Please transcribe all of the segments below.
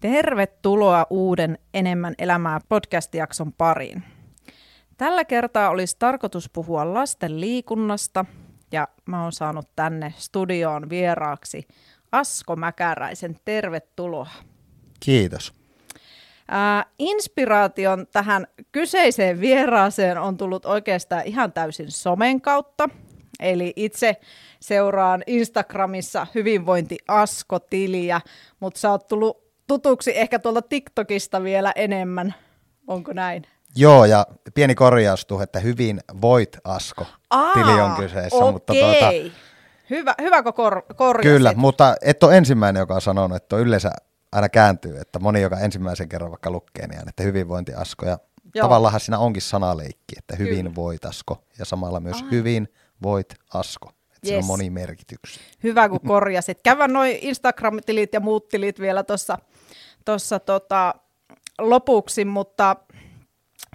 Tervetuloa uuden Enemmän elämää podcast-jakson pariin. Tällä kertaa olisi tarkoitus puhua lasten liikunnasta ja mä oon saanut tänne studioon vieraaksi Asko Mäkäräisen. Tervetuloa. Kiitos. Ää, inspiraation tähän kyseiseen vieraaseen on tullut oikeastaan ihan täysin somen kautta. Eli itse seuraan Instagramissa hyvinvointi Asko-tiliä, mutta sä oot tullut tutuksi ehkä tuolta TikTokista vielä enemmän. Onko näin? Joo, ja pieni korjaus tuohon, että hyvin voit Asko. Aa, Tili on kyseessä. Okay. Mutta tuota, Hyvä, hyvä kor- korjasit? Kyllä, mutta et ole ensimmäinen, joka on sanonut, että on yleensä aina kääntyy, että moni, joka ensimmäisen kerran vaikka lukee, niin että hyvinvointi Asko. Ja Joo. tavallaan siinä onkin sanaleikki, että hyvin Kyllä. voit Asko, ja samalla myös Ai. hyvin voit Asko. Yes. Siinä on moni merkitys. Hyvä, kun korjasit. Kävän noin Instagram-tilit ja muut tilit vielä tuossa tossa, tota, lopuksi, mutta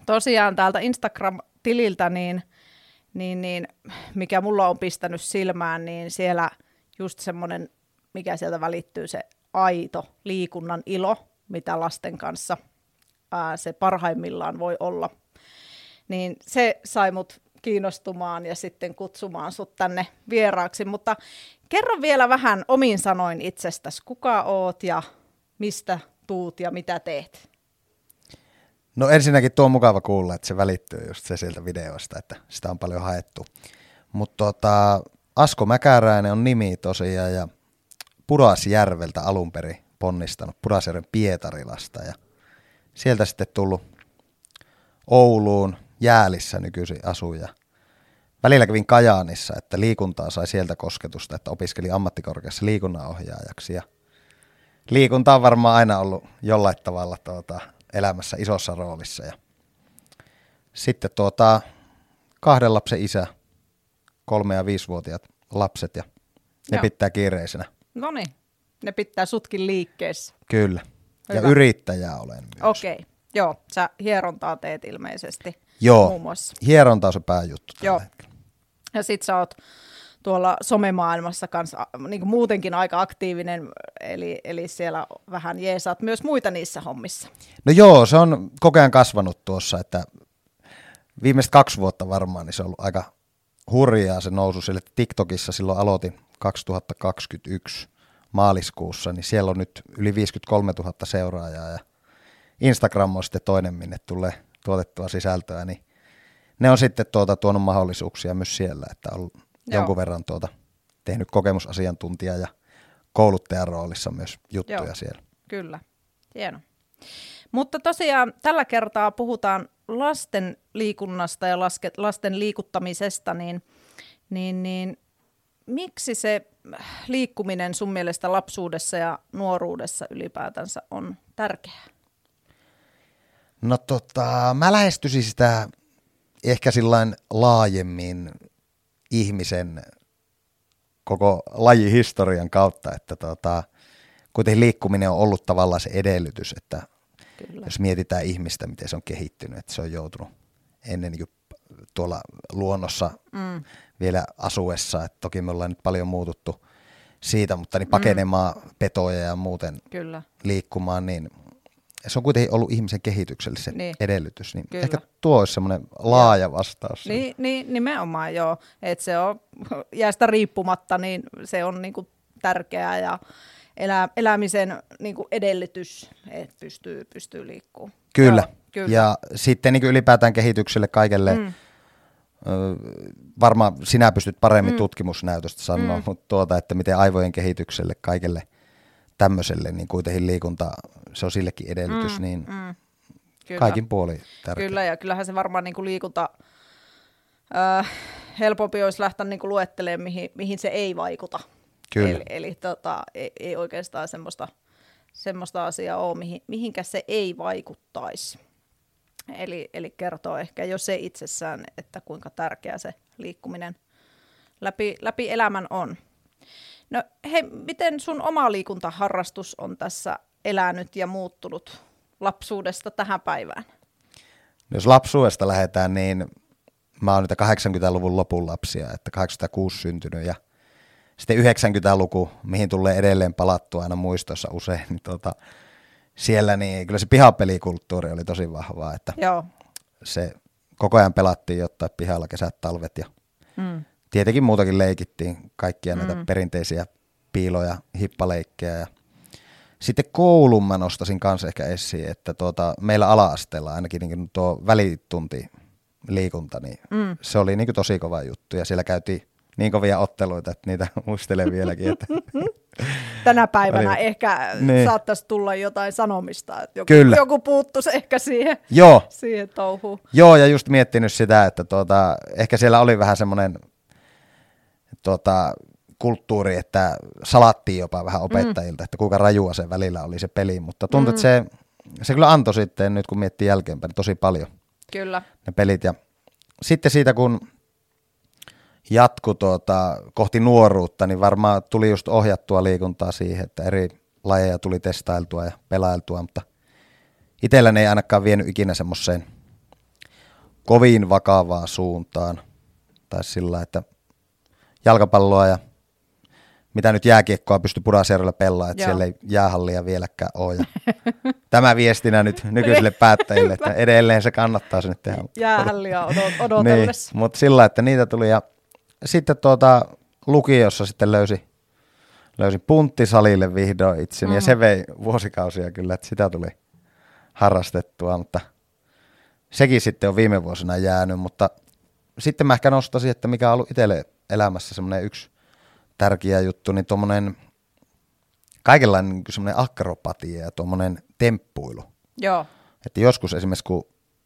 tosiaan täältä Instagram-tililtä, niin, niin, niin, mikä mulla on pistänyt silmään, niin siellä just semmoinen, mikä sieltä välittyy, se aito liikunnan ilo, mitä lasten kanssa ää, se parhaimmillaan voi olla. Niin se sai mut kiinnostumaan ja sitten kutsumaan sut tänne vieraaksi, mutta kerro vielä vähän omin sanoin itsestäsi, kuka oot ja mistä tuut ja mitä teet? No ensinnäkin tuo on mukava kuulla, että se välittyy just se sieltä videosta, että sitä on paljon haettu. Mutta tota, Asko Mäkäräinen on nimi tosiaan ja Pudasjärveltä alun perin ponnistanut, Pudasjärven Pietarilasta ja sieltä sitten tullut Ouluun, Jäälissä nykyisin asuja. Välillä kävin Kajaanissa, että liikuntaa sai sieltä kosketusta, että opiskeli ammattikorkeassa liikunnanohjaajaksi ja liikunta on varmaan aina ollut jollain tavalla tuota, elämässä isossa roolissa. Ja sitten tuota, kahden lapsen isä, kolme- ja viisivuotiaat lapset ja ne Joo. pitää kiireisenä. No niin, ne pitää sutkin liikkeessä. Kyllä, Hyvä. ja yrittäjä olen myös. Okei, okay. joo, sä hierontaa teet ilmeisesti Joo, muun muassa. hieronta on se pääjuttu Joo. hetkellä. Ja sit sä oot tuolla somemaailmassa kanssa niin kuin muutenkin aika aktiivinen, eli, eli siellä vähän jeesaat myös muita niissä hommissa. No joo, se on koko ajan kasvanut tuossa, että viimeiset kaksi vuotta varmaan, niin se on ollut aika hurjaa se nousu, sille TikTokissa silloin aloitin 2021 maaliskuussa, niin siellä on nyt yli 53 000 seuraajaa ja Instagram on sitten toinen, minne tulee tuotettua sisältöä, niin ne on sitten tuota, tuonut mahdollisuuksia myös siellä, että on Joo. jonkun verran tuota, tehnyt kokemusasiantuntija ja kouluttajan roolissa myös juttuja Joo, siellä. Kyllä, hieno. Mutta tosiaan tällä kertaa puhutaan lasten liikunnasta ja laske, lasten liikuttamisesta, niin, niin, niin miksi se liikkuminen sun mielestä lapsuudessa ja nuoruudessa ylipäätänsä on tärkeää? No tota, mä lähestyisin sitä ehkä sillain laajemmin ihmisen koko lajihistorian kautta, että tota, kuitenkin liikkuminen on ollut tavallaan se edellytys, että Kyllä. jos mietitään ihmistä, miten se on kehittynyt, että se on joutunut ennen niin tuolla luonnossa mm. vielä asuessa, että toki me ollaan nyt paljon muututtu siitä, mutta niin pakenemaan mm. petoja ja muuten Kyllä. liikkumaan, niin se on kuitenkin ollut ihmisen kehityksellisen niin. edellytys, niin Kyllä. ehkä tuo olisi semmoinen laaja vastaus. Niin, niin, nimenomaan joo, että se on jäästä riippumatta, niin se on niinku tärkeää ja elä, elämisen niinku edellytys, että pystyy, pystyy liikkumaan. Kyllä. Joo, kyllä, ja sitten niinku ylipäätään kehitykselle kaikelle, mm. varmaan sinä pystyt paremmin mm. tutkimusnäytöstä sanoa, mm. mutta tuota, että miten aivojen kehitykselle kaikelle tämmöiselle, niin kuitenkin liikunta, se on sillekin edellytys, mm, niin mm, kyllä. kaikin puoli tärkeä. Kyllä, ja kyllähän se varmaan niin kuin liikunta, äh, helpompi olisi lähteä niin kuin luettelemaan, mihin, mihin se ei vaikuta. Kyllä. Eli, eli tota, ei, ei oikeastaan semmoista, semmoista asiaa ole, mihin, mihinkä se ei vaikuttaisi. Eli, eli kertoo ehkä jo se itsessään, että kuinka tärkeä se liikkuminen läpi, läpi elämän on. No hei, miten sun oma liikuntaharrastus on tässä elänyt ja muuttunut lapsuudesta tähän päivään? No jos lapsuudesta lähdetään, niin mä oon nyt 80-luvun lopun lapsia, että 86 syntynyt ja sitten 90-luku, mihin tulee edelleen palattua aina muistossa usein, niin tota, siellä niin kyllä se pihapelikulttuuri oli tosi vahvaa, että Joo. se koko ajan pelattiin jotain pihalla kesät, talvet ja Mm. Tietenkin muutakin leikittiin, kaikkia näitä mm. perinteisiä piiloja, hippaleikkejä ja sitten koulun mä nostasin kanssa ehkä esiin, että tuota, meillä ala-asteella ainakin niin tuo välitunti liikunta, niin mm. se oli niin tosi kova juttu ja siellä käytiin niin kovia otteluita, että niitä muistelen vieläkin. Että Tänä päivänä Oli- ehkä Niin. saattaisi tulla jotain sanomista, että joku, Kyllä. joku puuttuisi ehkä siihen, Joo, siihen touhuun. Joo, ja just miettinyt sitä, että tuota, ehkä siellä oli vähän semmoinen tuota, kulttuuri, että salattiin jopa vähän opettajilta, mm. että kuinka rajua se välillä oli se peli, mutta tuntui, mm. että se, se kyllä antoi sitten, nyt kun miettii jälkeenpäin, niin tosi paljon Kyllä. ne pelit. Ja sitten siitä, kun jatku tuota, kohti nuoruutta, niin varmaan tuli just ohjattua liikuntaa siihen, että eri lajeja tuli testailtua ja pelailtua, mutta itselläni ei ainakaan vienyt ikinä semmoiseen kovin vakavaan suuntaan. Tai sillä, että jalkapalloa ja mitä nyt jääkiekkoa pysty Pudasjärvellä pelaamaan, että Joo. siellä ei jäähallia vieläkään ole. Ja tämä viestinä nyt nykyisille päättäjille, että edelleen se kannattaa sinne tehdä. Jäähälliä odot- odotellessa. Niin, mutta sillä, että niitä tuli ja sitten tuota, lukiossa sitten löysi, löysin punttisalille vihdoin itseni mm. ja se vei vuosikausia kyllä, että sitä tuli harrastettua, mutta sekin sitten on viime vuosina jäänyt, mutta sitten mä ehkä nostaisin, että mikä on ollut itselle elämässä semmoinen yksi tärkeä juttu, niin tuommoinen kaikenlainen niin semmoinen akrobatia ja tuommoinen temppuilu. Joo. Että joskus esimerkiksi kun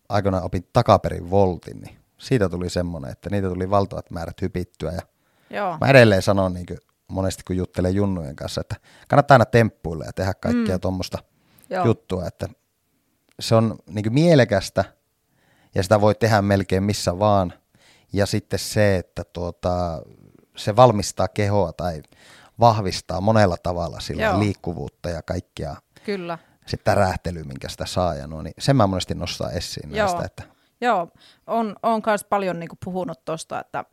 aikoinaan opin takaperin voltin, niin siitä tuli semmoinen, että niitä tuli valtavat määrät hypittyä. Ja Joo. mä edelleen sanon niin kuin monesti, kun juttelen junnujen kanssa, että kannattaa aina temppuilla ja tehdä kaikkea mm. tuommoista juttua, että se on niin mielekästä ja sitä voi tehdä melkein missä vaan. Ja sitten se, että tuota, se valmistaa kehoa tai vahvistaa monella tavalla sillä liikkuvuutta ja kaikkia Kyllä. se tärähtely, minkä sitä saa ja no, niin sen mä monesti nostaa esiin Joo. näistä, että Joo, on, on myös paljon niinku puhunut tuosta, että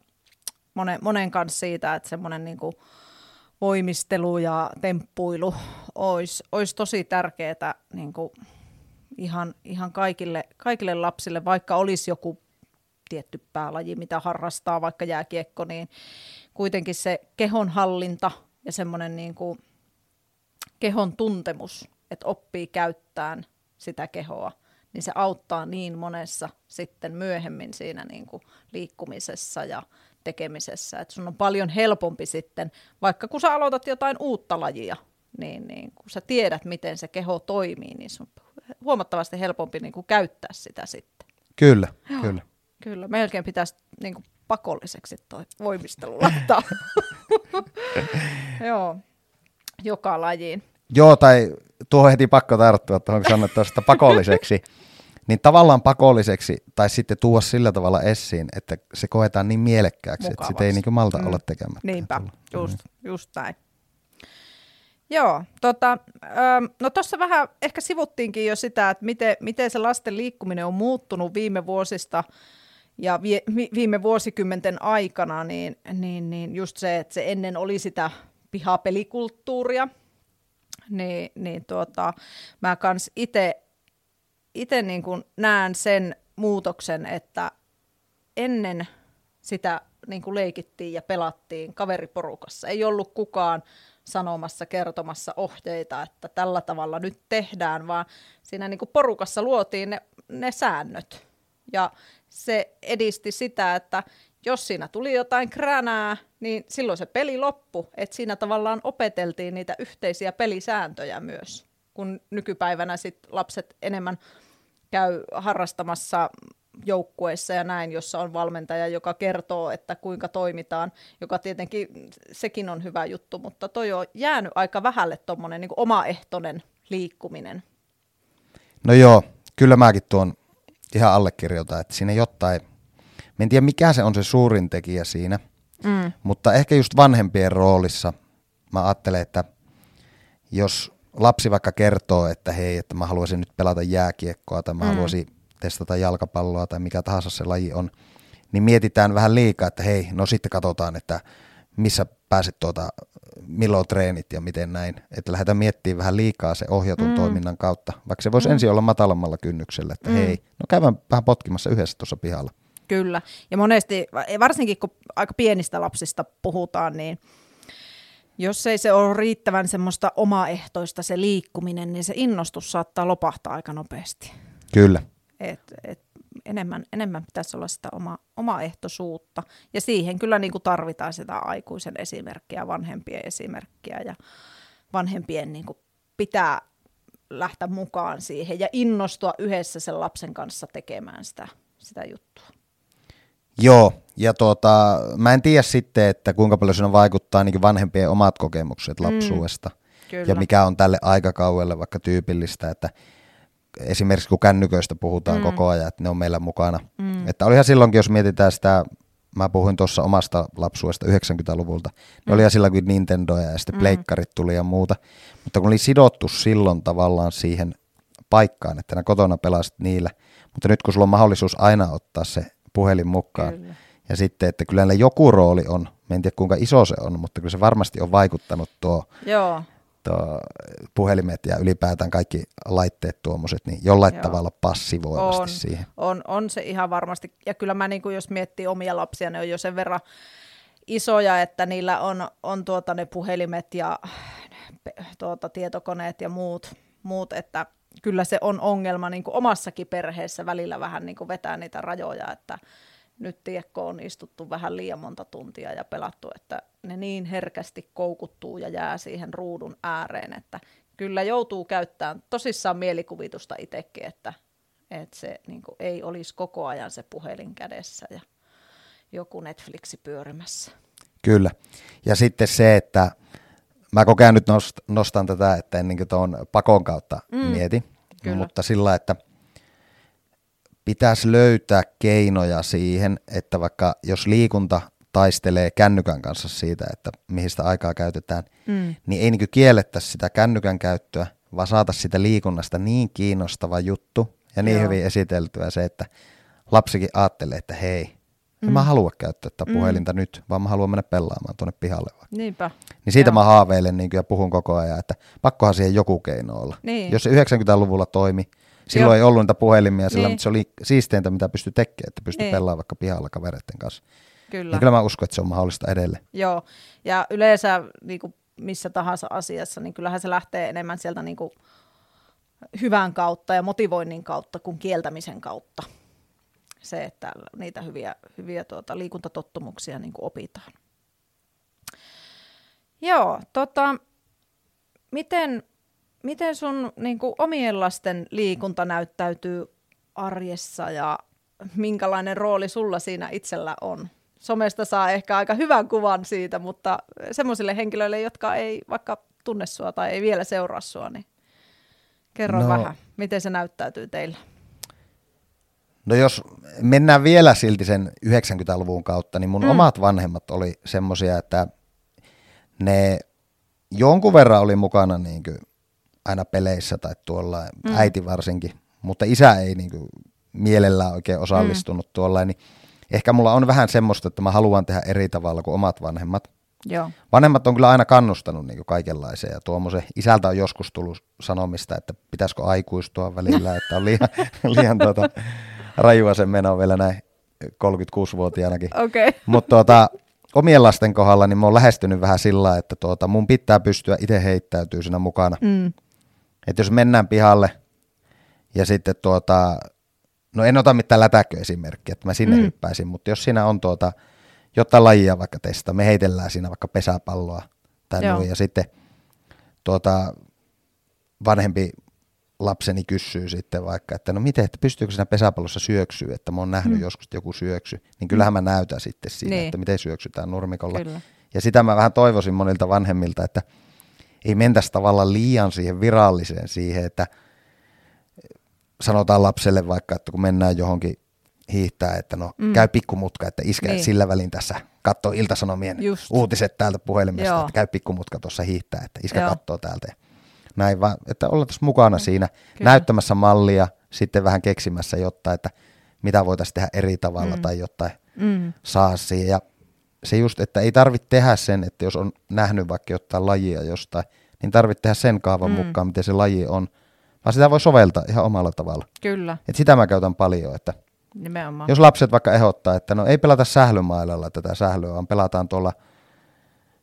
monen, monen kanssa siitä, että semmoinen niinku voimistelu ja temppuilu olisi, olisi tosi tärkeää niinku ihan, ihan kaikille, kaikille lapsille, vaikka olisi joku tietty päälaji, mitä harrastaa, vaikka jääkiekko, niin kuitenkin se kehonhallinta ja semmoinen niinku kehon tuntemus, että oppii käyttämään sitä kehoa, niin se auttaa niin monessa sitten myöhemmin siinä niin kuin liikkumisessa ja tekemisessä. Että sun on paljon helpompi sitten, vaikka kun sä aloitat jotain uutta lajia, niin, niin kun sä tiedät, miten se keho toimii, niin sun on huomattavasti helpompi niin kuin käyttää sitä sitten. kyllä, kyllä. Kyllä, melkein pitäisi niin kuin pakolliseksi toi voimistelu laittaa. Joo, joka lajiin. Joo, tai tuohon heti pakko tarttua tuohon, kun sanoit tuosta pakolliseksi, niin tavallaan pakolliseksi, tai sitten tuoda sillä tavalla esiin, että se koetaan niin mielekkääksi, että sitä ei niin malta olla tekemättä. Niinpä, just, just näin. Joo, tota, ähm, no tuossa vähän ehkä sivuttiinkin jo sitä, että miten, miten se lasten liikkuminen on muuttunut viime vuosista ja vie, vi, viime vuosikymmenten aikana, niin, niin, niin just se, että se ennen oli sitä pihapelikulttuuria, niin, niin tuota, mä kans itse niin näen sen muutoksen, että ennen sitä niin kuin leikittiin ja pelattiin kaveriporukassa. Ei ollut kukaan sanomassa, kertomassa ohjeita, että tällä tavalla nyt tehdään, vaan siinä niin kuin porukassa luotiin ne, ne säännöt. Ja se edisti sitä, että jos siinä tuli jotain kränää, niin silloin se peli loppu. Että siinä tavallaan opeteltiin niitä yhteisiä pelisääntöjä myös, kun nykypäivänä sit lapset enemmän käy harrastamassa joukkueissa ja näin, jossa on valmentaja, joka kertoo, että kuinka toimitaan, joka tietenkin sekin on hyvä juttu, mutta toi on jäänyt aika vähälle tuommoinen niin omaehtoinen liikkuminen. No joo, kyllä mäkin tuon ihan allekirjoitan, että siinä jotain, mä en tiedä mikä se on se suurin tekijä siinä, Mm. mutta ehkä just vanhempien roolissa mä ajattelen, että jos lapsi vaikka kertoo, että hei, että mä haluaisin nyt pelata jääkiekkoa tai mä Mm. haluaisin testata jalkapalloa tai mikä tahansa se laji on, niin mietitään vähän liikaa, että hei, no sitten katsotaan, että missä pääset tuota, milloin treenit ja miten näin. Että lähdetään miettimään vähän liikaa se ohjatun mm. toiminnan kautta. Vaikka se voisi mm. ensin olla matalammalla kynnyksellä, että mm. hei, no käydään vähän potkimassa yhdessä tuossa pihalla. Kyllä. Ja monesti, varsinkin kun aika pienistä lapsista puhutaan, niin jos ei se ole riittävän semmoista omaehtoista se liikkuminen, niin se innostus saattaa lopahtaa aika nopeasti. Kyllä. Et, et enemmän, enemmän pitäisi olla sitä oma, omaehtoisuutta. Ja siihen kyllä niin kuin tarvitaan sitä aikuisen esimerkkiä, vanhempien esimerkkiä ja vanhempien niin kuin pitää lähteä mukaan siihen ja innostua yhdessä sen lapsen kanssa tekemään sitä, sitä juttua. Joo, ja tuota, mä en tiedä sitten, että kuinka paljon siinä vaikuttaa niin vanhempien omat kokemukset mm, lapsuudesta. Mm, ja mikä on tälle aikakaudelle vaikka tyypillistä, että esimerkiksi kun kännyköistä puhutaan mm. koko ajan, että ne on meillä mukana. Mm. Että olihan silloinkin, jos mietitään sitä, mä puhuin tuossa omasta lapsuudesta 90-luvulta, ne mm. oli silloinkin Nintendoja ja sitten mm. pleikkarit tuli ja muuta. Mutta kun oli sidottu silloin tavallaan siihen paikkaan, että nämä kotona pelasit niillä, mutta nyt kun sulla on mahdollisuus aina ottaa se puhelin mukaan, kyllä. ja sitten, että kyllä joku rooli on, mä en tiedä kuinka iso se on, mutta kyllä se varmasti on vaikuttanut tuo Joo to, puhelimet ja ylipäätään kaikki laitteet tuommoiset, niin jollain Joo. tavalla passivoivasti on, siihen. On, on se ihan varmasti. Ja kyllä mä niin kuin jos miettii omia lapsia, ne on jo sen verran isoja, että niillä on, on tuota ne puhelimet ja tuota, tietokoneet ja muut, muut, että kyllä se on ongelma niin kuin omassakin perheessä välillä vähän niin kuin vetää niitä rajoja, että nyt tiekko on istuttu vähän liian monta tuntia ja pelattu, että ne niin herkästi koukuttuu ja jää siihen ruudun ääreen, että kyllä joutuu käyttämään tosissaan mielikuvitusta itsekin, että, että se niin kuin, ei olisi koko ajan se puhelin kädessä ja joku Netflixi pyörimässä. Kyllä. Ja sitten se, että mä koko ajan nyt nostan tätä, että en niin tuon pakon kautta mm, mieti, kyllä. mutta sillä, että – pitäisi löytää keinoja siihen, että vaikka jos liikunta taistelee kännykän kanssa siitä, että mihin sitä aikaa käytetään, mm. niin ei niin kiellettäisi sitä kännykän käyttöä, vaan saata sitä liikunnasta niin kiinnostava juttu ja niin Joo. hyvin esiteltyä se, että lapsikin ajattelee, että hei, mm. en mä halua käyttää tätä mm. puhelinta mm. nyt, vaan mä haluan mennä pelaamaan tuonne pihalle. Vaikka. Niinpä. Niin siitä Joo. mä haaveilen niin ja puhun koko ajan, että pakkohan siihen joku keino olla. Niin. Jos se 90-luvulla toimi, Silloin Joo. ei ollut niitä puhelimia, sillä, niin. mutta se oli siisteintä, mitä pystyi tekemään, että pystyi niin. pelaamaan vaikka pihalla kavereiden kanssa. Kyllä. Ja kyllä mä uskon, että se on mahdollista edelleen. Joo, ja yleensä niin kuin missä tahansa asiassa, niin kyllähän se lähtee enemmän sieltä niin kuin hyvän kautta ja motivoinnin kautta kuin kieltämisen kautta. Se, että niitä hyviä, hyviä tuota, liikuntatottumuksia niin kuin opitaan. Joo, tota, miten miten sun niin kuin, omien lasten liikunta näyttäytyy arjessa ja minkälainen rooli sulla siinä itsellä on? Somesta saa ehkä aika hyvän kuvan siitä, mutta semmoisille henkilöille, jotka ei vaikka tunne sua tai ei vielä seuraa sua, niin kerro no, vähän, miten se näyttäytyy teillä? No jos mennään vielä silti sen 90-luvun kautta, niin mun mm. omat vanhemmat oli semmoisia, että ne jonkun verran oli mukana niin kuin aina peleissä tai tuolla, mm. äiti varsinkin, mutta isä ei niin kuin mielellään oikein osallistunut mm. tuolla, niin ehkä mulla on vähän semmoista, että mä haluan tehdä eri tavalla kuin omat vanhemmat. Joo. Vanhemmat on kyllä aina kannustanut niin kaikenlaiseen ja tuommoisen, isältä on joskus tullut sanomista, että pitäisikö aikuistua välillä, että on liian, liian tuota, rajua sen meno vielä näin 36-vuotiaanakin. Okay. Mutta tuota, omien lasten kohdalla niin mä oon lähestynyt vähän sillä, että tuota, mun pitää pystyä itse heittäytyy siinä mukana. Mm. Että jos mennään pihalle ja sitten tuota, no en ota mitään lätäköesimerkkiä, että mä sinne mm. hyppäisin, mutta jos siinä on tuota, jotta lajia vaikka testa, me heitellään siinä vaikka pesäpalloa tai noin, ja sitten tuota, vanhempi lapseni kysyy sitten vaikka, että no miten, että pystyykö siinä pesäpallossa syöksyä, että mä oon nähnyt mm. joskus joku syöksy, niin kyllähän mä näytän sitten siinä, niin. että miten syöksytään nurmikolla. Kyllä. Ja sitä mä vähän toivoisin monilta vanhemmilta, että ei mentäisi tavallaan liian siihen viralliseen siihen, että sanotaan lapselle vaikka, että kun mennään johonkin hiihtää, että no mm. käy pikkumutka, että iskä niin. sillä välin tässä katsoo iltasanomien Just. uutiset täältä puhelimesta, Joo. että käy pikkumutka tuossa hiihtää, että iskä Joo. katsoo täältä. Näin vaan, että ollaan tässä mukana mm. siinä Kyllä. näyttämässä mallia, sitten vähän keksimässä jotta, että mitä voitaisiin tehdä eri tavalla mm. tai jotain mm. saa siihen. Ja se just, että ei tarvitse tehdä sen, että jos on nähnyt vaikka jotain lajia jostain, niin tarvitse tehdä sen kaavan mm. mukaan, miten se laji on, vaan sitä voi soveltaa ihan omalla tavalla. Kyllä. Et sitä mä käytän paljon, että Nimenomaan. jos lapset vaikka ehdottaa, että no ei pelata sählymailalla tätä sählyä, vaan pelataan tuolla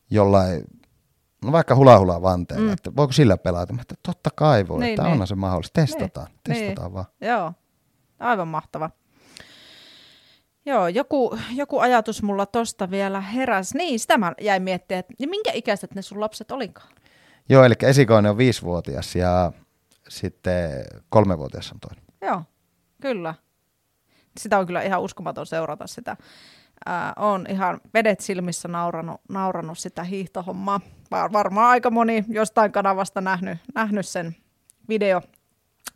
jollain, no vaikka hula hula vanteella, mm. että voiko sillä pelata? Mä että totta kai voi, niin, että niin. onhan se mahdollista, testataan, niin. testataan niin. vaan. Joo, aivan mahtava. Joo, joku, joku ajatus mulla tosta vielä heräs. Niin, sitä mä jäin miettimään, että niin minkä ikäiset ne sun lapset olikaan? Joo, eli esikoinen on viisivuotias ja sitten kolmevuotias on toinen. Joo, kyllä. Sitä on kyllä ihan uskomaton seurata sitä. Ää, on ihan vedet silmissä nauranut, nauranut sitä hiihtohommaa. Var, varmaan aika moni jostain kanavasta nähnyt, nähnyt sen video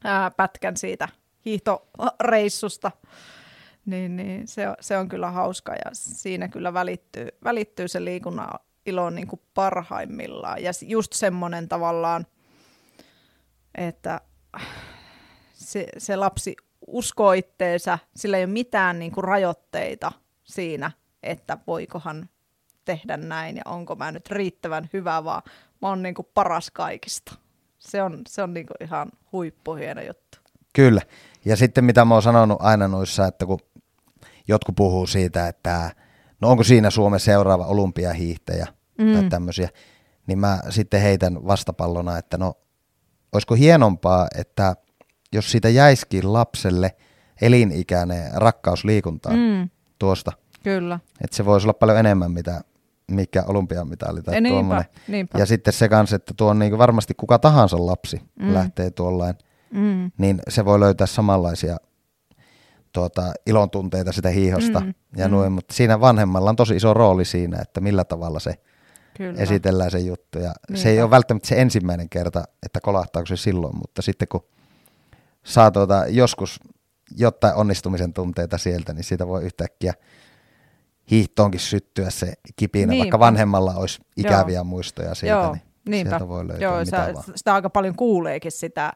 ää, pätkän siitä hiihtoreissusta. Niin, niin se, se on kyllä hauska ja siinä kyllä välittyy, välittyy se liikunnan ilo niin kuin parhaimmillaan. Ja just semmoinen tavallaan, että se, se lapsi uskoo itteensä, sillä ei ole mitään niin kuin rajoitteita siinä, että voikohan tehdä näin ja onko mä nyt riittävän hyvä, vaan mä oon niin kuin paras kaikista. Se on, se on niin kuin ihan huippuhieno juttu. Kyllä. Ja sitten mitä mä oon sanonut aina noissa, että kun jotkut puhuu siitä, että no onko siinä Suomen seuraava olympiahiihtäjä mm. tai tämmöisiä, niin mä sitten heitän vastapallona, että no olisiko hienompaa, että jos siitä jäisikin lapselle elinikäinen rakkaus liikuntaan mm. tuosta. Kyllä. Että se voisi olla paljon enemmän, mitä mikä olympiamitali tai ja tuommoinen. Niinpä, niinpä. Ja sitten se kanssa, että tuo on niin varmasti kuka tahansa lapsi mm. lähtee tuollain, mm. niin se voi löytää samanlaisia tuota, ilon tunteita sitä hiihosta mm, ja mm. noin, mutta siinä vanhemmalla on tosi iso rooli siinä, että millä tavalla se Kyllä. esitellään se juttu. Ja se ei ole välttämättä se ensimmäinen kerta, että kolahtaako se silloin, mutta sitten kun saa tuota, joskus jotain onnistumisen tunteita sieltä, niin siitä voi yhtäkkiä hiihtoonkin syttyä se kipinä, Niinpä. vaikka vanhemmalla olisi ikäviä Joo. muistoja siitä, Joo. niin Niinpä. sieltä voi löytää Joo, mitä sä, sitä aika paljon kuuleekin sitä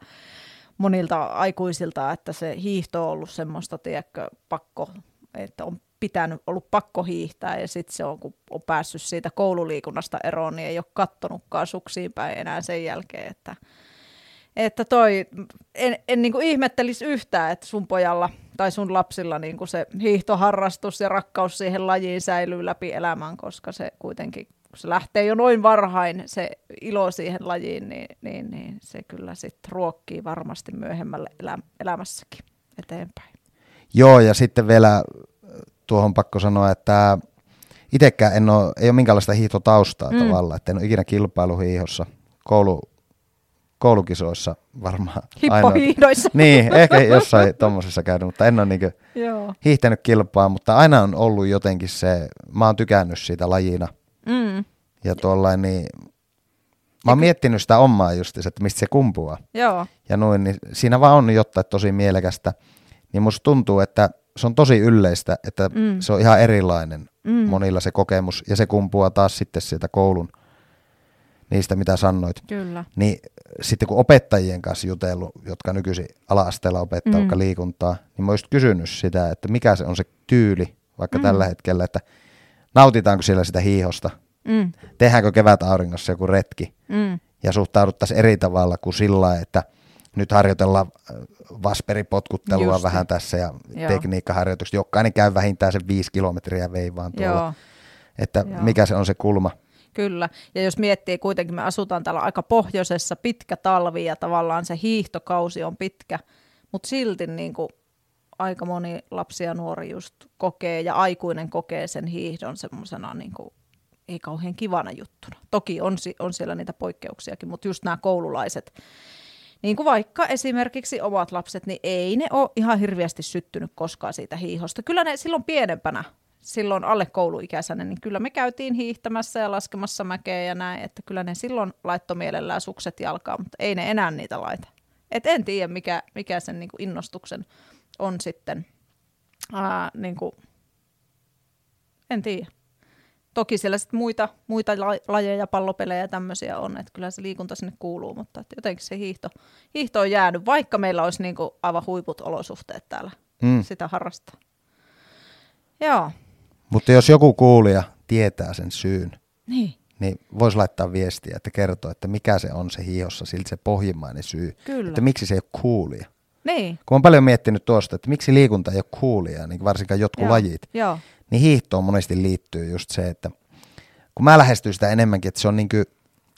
monilta aikuisilta, että se hiihto on ollut semmoista, tiedätkö, pakko, että on pitänyt, ollut pakko hiihtää ja sitten se on, kun on päässyt siitä koululiikunnasta eroon, niin ei ole kattonutkaan suksiin päin enää sen jälkeen, että, että toi, en, en niin ihmettelisi yhtään, että sun pojalla tai sun lapsilla niin se hiihtoharrastus ja rakkaus siihen lajiin säilyy läpi elämän, koska se kuitenkin kun se lähtee jo noin varhain se ilo siihen lajiin, niin, niin, niin se kyllä sitten ruokkii varmasti myöhemmälle elä, elämässäkin eteenpäin. Joo, ja sitten vielä tuohon pakko sanoa, että itsekään en ole, ei ole minkäänlaista hiihtotaustaa mm. tavallaan, että en ole ikinä kilpailuhiihossa. Koulu, koulukisoissa varmaan. Hippohiihdoissa. niin, ehkä jossain tuommoisessa käynyt, mutta en ole niin hiihtänyt kilpaa, mutta aina on ollut jotenkin se, mä oon tykännyt siitä lajina – Mm. Ja tuollain niin, mä oon miettinyt sitä omaa justis, että mistä se kumpuaa. Joo. Ja noin, niin siinä vaan on jotain tosi mielekästä. Niin musta tuntuu, että se on tosi yleistä, että mm. se on ihan erilainen mm. monilla se kokemus. Ja se kumpuaa taas sitten sieltä koulun niistä, mitä sanoit. Kyllä. Niin sitten kun opettajien kanssa jutellut, jotka nykyisin ala-asteella opettaa mm. liikuntaa, niin mä oon just kysynyt sitä, että mikä se on se tyyli vaikka mm. tällä hetkellä, että nautitaanko siellä sitä hiihosta, mm. tehdäänkö kevät auringossa joku retki mm. ja suhtauduttaisiin eri tavalla kuin sillä että nyt harjoitellaan äh, vasperipotkuttelua Justi. vähän tässä ja Joo. tekniikkaharjoitukset. Jokainen käy vähintään sen viisi kilometriä veivaan tuolla. Joo. Että Joo. mikä se on se kulma. Kyllä, ja jos miettii kuitenkin, me asutaan täällä aika pohjoisessa, pitkä talvi ja tavallaan se hiihtokausi on pitkä, mutta silti niin kuin aika moni lapsi ja nuori just kokee ja aikuinen kokee sen hiihdon semmoisena niin kuin, ei kauhean kivana juttuna. Toki on, on siellä niitä poikkeuksiakin, mutta just nämä koululaiset, niin kuin vaikka esimerkiksi omat lapset, niin ei ne ole ihan hirveästi syttynyt koskaan siitä hiihosta. Kyllä ne silloin pienempänä, silloin alle kouluikäisenä, niin kyllä me käytiin hiihtämässä ja laskemassa mäkeä ja näin, että kyllä ne silloin laittoi mielellään sukset jalkaan, mutta ei ne enää niitä laita. Et en tiedä, mikä, mikä sen niin kuin innostuksen on sitten, ää, niin kuin, en tiedä. Toki siellä sitten muita, muita lajeja, pallopelejä ja tämmöisiä on, että kyllä se liikunta sinne kuuluu, mutta jotenkin se hiihto, hiihto on jäänyt, vaikka meillä olisi niin kuin aivan huiput olosuhteet täällä mm. sitä harrastaa. Joo. Mutta jos joku kuulija tietää sen syyn, Niin, niin voisi laittaa viestiä, että kertoo, että mikä se on se hiihossa, silti se pohjimmainen syy. Kyllä. Että miksi se ei ole coolia. Niin. Kun oon paljon miettinyt tuosta, että miksi liikunta ei ole coolia, niin varsinkaan jotkut Joo, lajit, Joo, niin hiihtoon monesti liittyy just se, että kun mä lähestyn sitä enemmänkin, että se on niin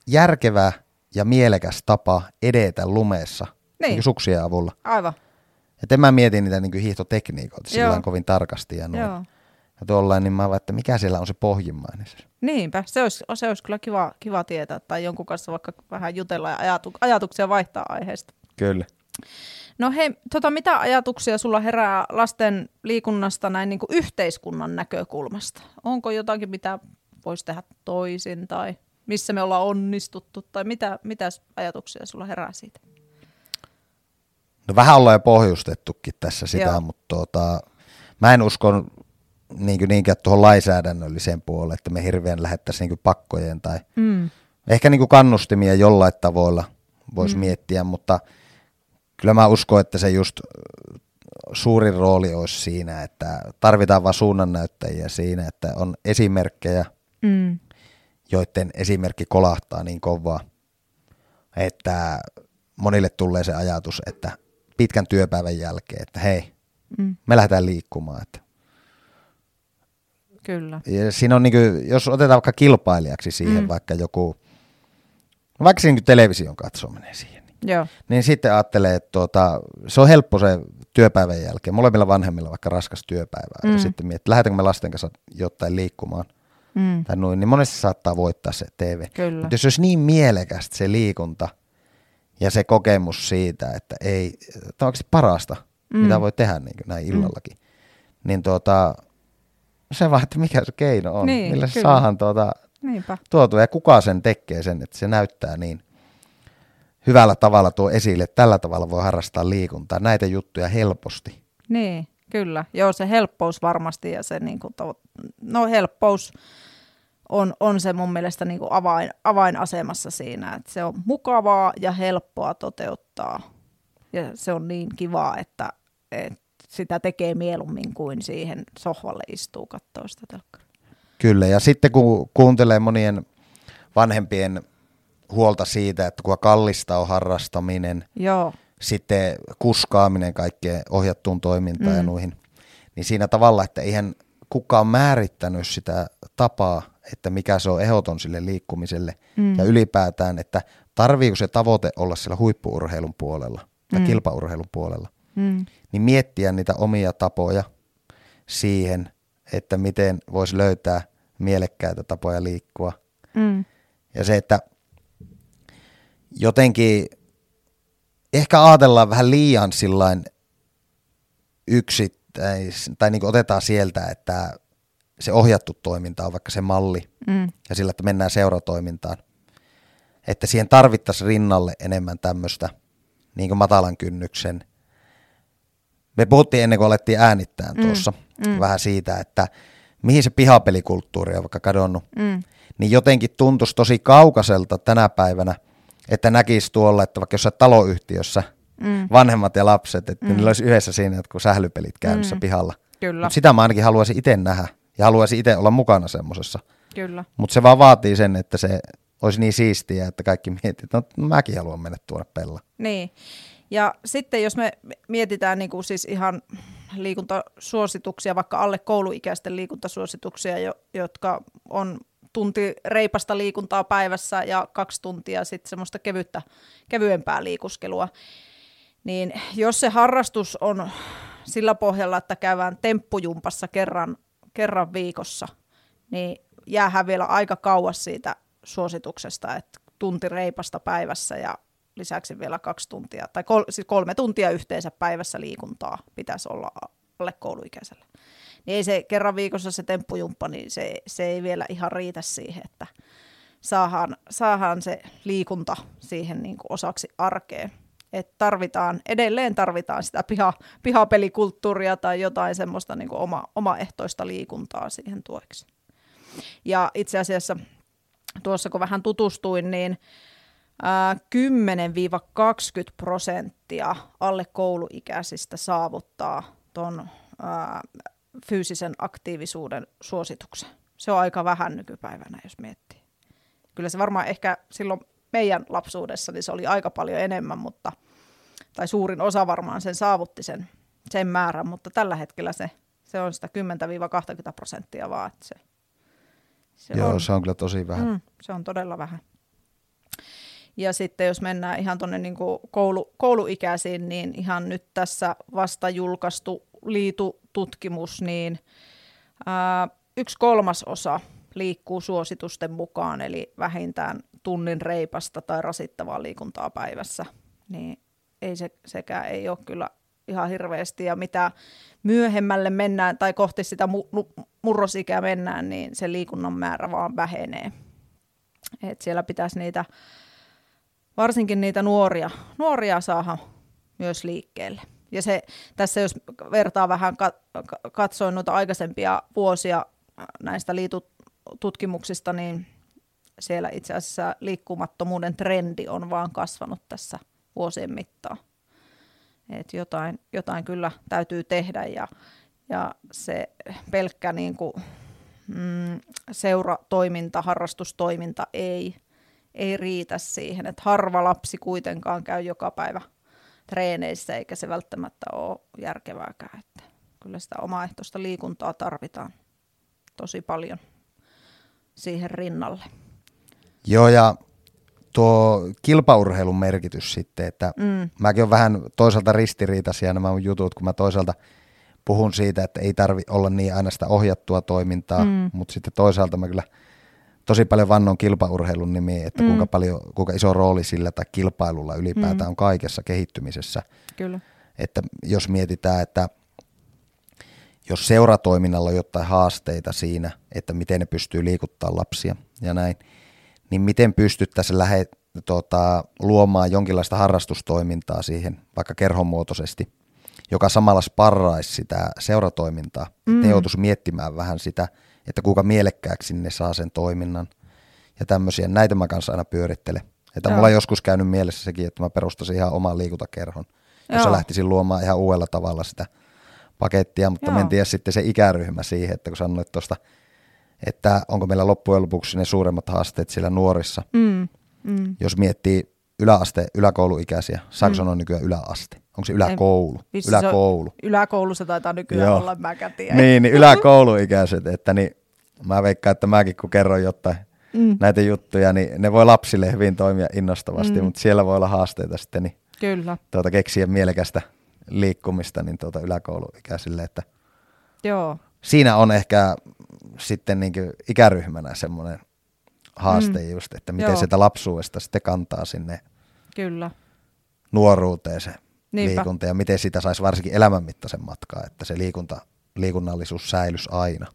järkevä ja mielekäs tapa edetä lumeessa Niin. niin suksien avulla. aivan. Että mä mietin niitä niin hiihtotekniikoita sillä kovin tarkasti ja noin. Joo. Ja tuollain, niin mä vaan, että mikä siellä on se pohjimmainen. Niinpä, se olisi, se olisi kyllä kiva, kiva tietää, tai jonkun kanssa vaikka vähän jutella ja ajatu, ajatuksia vaihtaa aiheesta. Kyllä. No hei, tota, mitä ajatuksia sulla herää lasten liikunnasta näin niin kuin yhteiskunnan näkökulmasta? Onko jotakin, mitä voisi tehdä toisin, tai missä me ollaan onnistuttu, tai mitä, mitä ajatuksia sulla herää siitä? No vähän ollaan jo pohjustettukin tässä sitä, Joo. mutta tuota, mä en usko niin kuin niinkään tuohon lainsäädännölliseen puoleen, että me hirveän lähettäisiin niin pakkojen tai Mm. ehkä niin kuin kannustimia jollain tavoilla voisi mm. miettiä, mutta kyllä mä uskon, että se just suurin rooli olisi siinä, että tarvitaan vaan suunnannäyttäjiä siinä, että on esimerkkejä, Mm. joiden esimerkki kolahtaa niin kovaa, että monille tulee se ajatus, että pitkän työpäivän jälkeen, että hei, Mm. me lähdetään liikkumaan. Että Kyllä. ja siinä on niin kuin, jos otetaan vaikka kilpailijaksi siihen Mm. vaikka joku, vaikka siinä niin television katsominen siihen, Joo. niin sitten ajattelee, että tuota, se on helppo se työpäivän jälkeen, molemmilla vanhemmilla vaikka raskas työpäivä, mm. Mm. ja sitten miettii, että lähdetäänkö me lasten kanssa jotain liikkumaan Mm. tai noin, niin monesti saattaa voittaa se TV. Kyllä. Mutta jos olisi niin mielekästä se liikunta ja se kokemus siitä, että ei, tämä on parasta, mm. Mm. mitä voi tehdä niin näin illallakin, mm. niin tuota, se vaan, että mikä se keino on, Niin, millä se saadaan tuota, Niinpä. tuotua ja kuka sen tekee sen, että se näyttää niin hyvällä tavalla tuo esille, että tällä tavalla voi harrastaa liikuntaa, näitä juttuja helposti. Niin, kyllä. Joo, se helppous varmasti ja se niin kuin, no helppous on, on se mun mielestä niin kuin avain, avainasemassa siinä, että se on mukavaa ja helppoa toteuttaa. Ja se on niin kivaa, että, että sitä tekee mieluummin kuin siihen sohvalle istuu kattoo sitä telkkaria. Kyllä, ja sitten kun kuuntelee monien vanhempien huolta siitä, että kuinka kallista on harrastaminen, Joo, sitten kuskaaminen kaikkeen ohjattuun toimintaan mm. ja nuihin, niin siinä tavalla, että eihän kukaan määrittänyt sitä tapaa, että mikä se on ehdoton sille liikkumiselle Mm. ja ylipäätään, että tarviiko se tavoite olla siellä huippuurheilun puolella ja Mm. kilpaurheilun puolella, mm. niin miettiä niitä omia tapoja siihen, että miten voisi löytää mielekkäitä tapoja liikkua. Mm. Ja se, että jotenkin ehkä ajatellaan vähän liian sillain yksittäis, tai niin otetaan sieltä, että se ohjattu toiminta on vaikka se malli, Mm. ja sillä, että mennään seuratoimintaan. Että siihen tarvittaisiin rinnalle enemmän tämmöistä niin matalan kynnyksen. Me puhuttiin ennen kuin alettiin äänittää Mm, tuossa mm. vähän siitä, että mihin se pihapelikulttuuri on vaikka kadonnut. Mm. Niin jotenkin tuntuisi tosi kaukaiselta tänä päivänä, että näkisi tuolla, että vaikka jossain taloyhtiössä Mm. vanhemmat ja lapset, että Mm. niillä olisi yhdessä siinä jotkut sählypelit käynnissä Mm. pihalla. Kyllä, Mut sitä mä ainakin haluaisin itse nähdä ja haluaisin itse olla mukana semmosessa. kyllä. Mutta se vaan vaatii sen, että se olisi niin siistiä, että kaikki miettii, että no mäkin haluan mennä tuonne pella. Niin. Ja sitten jos me mietitään niin kuin siis ihan liikuntasuosituksia, vaikka alle kouluikäisten liikuntasuosituksia, jo, jotka on tunti reipasta liikuntaa päivässä ja kaksi tuntia sitten semmoista kevyttä, kevyempää liikuskelua, niin jos se harrastus on sillä pohjalla, että käydään temppujumpassa kerran, kerran viikossa, niin jäähän vielä aika kauas siitä suosituksesta, että tunti reipasta päivässä ja lisäksi vielä kaksi tuntia, tai kol, siis kolme tuntia yhteensä päivässä liikuntaa pitäisi olla alle kouluikäisellä. Niin ei se kerran viikossa se temppujumppa, niin se, se ei vielä ihan riitä siihen, että saadaan, saadaan se liikunta siihen niin kuin osaksi arkeen. Et tarvitaan, edelleen tarvitaan sitä piha, pihapelikulttuuria tai jotain semmoista niin kuin oma, omaehtoista liikuntaa siihen tueksi. Ja itse asiassa tuossa kun vähän tutustuin, niin ää, 10-20 prosenttia alle kouluikäisistä saavuttaa tuon fyysisen aktiivisuuden suosituksen. se on aika vähän nykypäivänä, jos miettii. Kyllä se varmaan ehkä silloin meidän lapsuudessa niin se oli aika paljon enemmän, mutta, tai suurin osa varmaan sen saavutti sen, sen määrän, mutta tällä hetkellä se, se on sitä 10-20 prosenttia vaan. Että se, se Joo, on, se on kyllä tosi vähän. Mm, se on todella vähän. Ja sitten jos mennään ihan tuonne niin koulu, kouluikäisiin, niin ihan nyt tässä vasta julkaistu liitututkimus, niin ää, yksi kolmasosa liikkuu suositusten mukaan, eli vähintään tunnin reipasta tai rasittavaa liikuntaa päivässä, niin ei se, sekään ei ole kyllä ihan hirveästi. Ja mitä myöhemmälle mennään tai kohti sitä mu- murrosikää mennään, niin se liikunnan määrä vaan vähenee. Et siellä pitäisi niitä, varsinkin niitä nuoria, nuoria saada myös liikkeelle. Ja se, tässä jos vertaa vähän, katsoin noita aikaisempia vuosia näistä liitututkimuksista, niin siellä itse asiassa liikkumattomuuden trendi on vaan kasvanut tässä vuosien mittaan. Et jotain, jotain kyllä täytyy tehdä ja, ja se pelkkä niin kuin, mm, seuratoiminta, harrastustoiminta ei, ei riitä siihen. Et harva lapsi kuitenkaan käy joka päivä treeneissä eikä se välttämättä ole järkevääkään. Että kyllä sitä omaehtoista liikuntaa tarvitaan tosi paljon siihen rinnalle. Joo, ja tuo kilpaurheilun merkitys sitten, että mm. mäkin olen vähän toisaalta ristiriitaisia nämä mun jutut, kun mä toisaalta puhun siitä, että ei tarvi olla niin aina sitä ohjattua toimintaa, mm. mutta sitten toisaalta mä kyllä tosi paljon vannon kilpaurheilun nimi, että mm. kuinka, paljon, kuinka iso rooli sillä tai kilpailulla ylipäätään mm. on kaikessa kehittymisessä. Kyllä. Että jos mietitään, että jos seuratoiminnalla on jotain haasteita siinä, että miten ne pystyy liikuttaa lapsia ja näin, niin miten pystyttäisiin lähe, tota, luomaan jonkinlaista harrastustoimintaa siihen, vaikka kerhomuotoisesti, joka samalla sparraisi sitä seuratoimintaa. Mm. Ne joutuisi miettimään vähän sitä, että kuinka mielekkääksi ne saa sen toiminnan ja tämmöisiä. Näitä mä kanssa aina pyörittelen. Että Joo. mulla on joskus käynyt mielessä sekin, että mä perustaisin ihan oman liikuntakerhon, jossa Joo. lähtisin luomaan ihan uudella tavalla sitä pakettia, mutta Joo. mä en tiedä sitten se ikäryhmä siihen, että kun sanoit tuosta että onko meillä loppujen lopuksi ne suuremmat haasteet siellä nuorissa. Mm, mm. Jos miettii yläaste, yläkouluikäisiä, saako mm. sanoa nykyään yläaste? Onko se yläkoulu? En, yläkoulu. Se yläkoulu se taitaa nykyään Joo. olla, mä tiedä. Niin, niin yläkouluikäiset, että niin, mä veikkaan, että mäkin kun kerron jotain mm. näitä juttuja, niin ne voi lapsille hyvin toimia innostavasti, mm. mutta siellä voi olla haasteita sitten niin Kyllä. Tuota, keksiä mielekästä liikkumista niin tuota yläkouluikäisille, että Joo. siinä on ehkä sitten niin ikäryhmänä semmoinen haaste mm. just, että miten Joo. sitä lapsuudesta sitten kantaa sinne Kyllä. nuoruuteen se Niinpä. liikunta ja miten sitä saisi varsinkin elämänmittaisen matkaa, että se liikunta, liikunnallisuus säilys aina.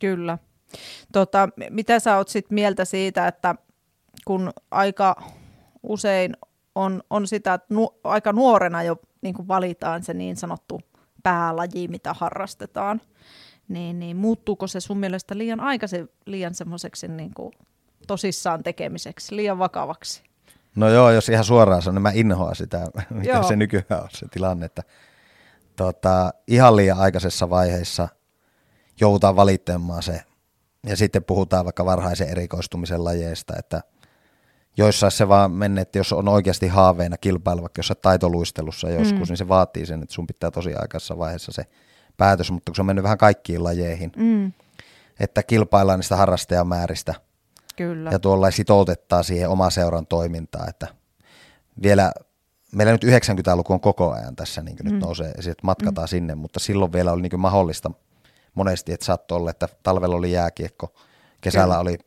Kyllä. Tota, mitä sä oot sit mieltä siitä, että kun aika usein on, on sitä, että nu, aika nuorena jo niin valitaan se niin sanottu päälaji, mitä harrastetaan, niin, niin muuttuuko se sun mielestä liian aikaisin liian semmoiseksi niin kuin tosissaan tekemiseksi, liian vakavaksi? No joo, jos ihan suoraan sanon, niin mä inhoan sitä, mitä joo. se nykyään on se tilanne, että tota, ihan liian aikaisessa vaiheessa joudutaan valittamaan se, ja sitten puhutaan vaikka varhaisen erikoistumisen lajeista, että joissain se vaan menee, että jos on oikeasti haaveena kilpailu, vaikka jossain taitoluistelussa joskus, mm. niin se vaatii sen, että sun pitää tosi aikaisessa vaiheessa se päätös, mutta kun se on mennyt vähän kaikkiin lajeihin, mm. että kilpaillaan niistä harrastajamääristä Kyllä. ja tuolla sitoutettaa siihen oma seuran toimintaa, että vielä meillä nyt 90-luku on koko ajan tässä niin mm. nyt nousee, että matkataan mm. sinne, mutta silloin vielä oli niin mahdollista monesti, että saattoi olla, että talvella oli jääkiekko, kesällä Kyllä. oli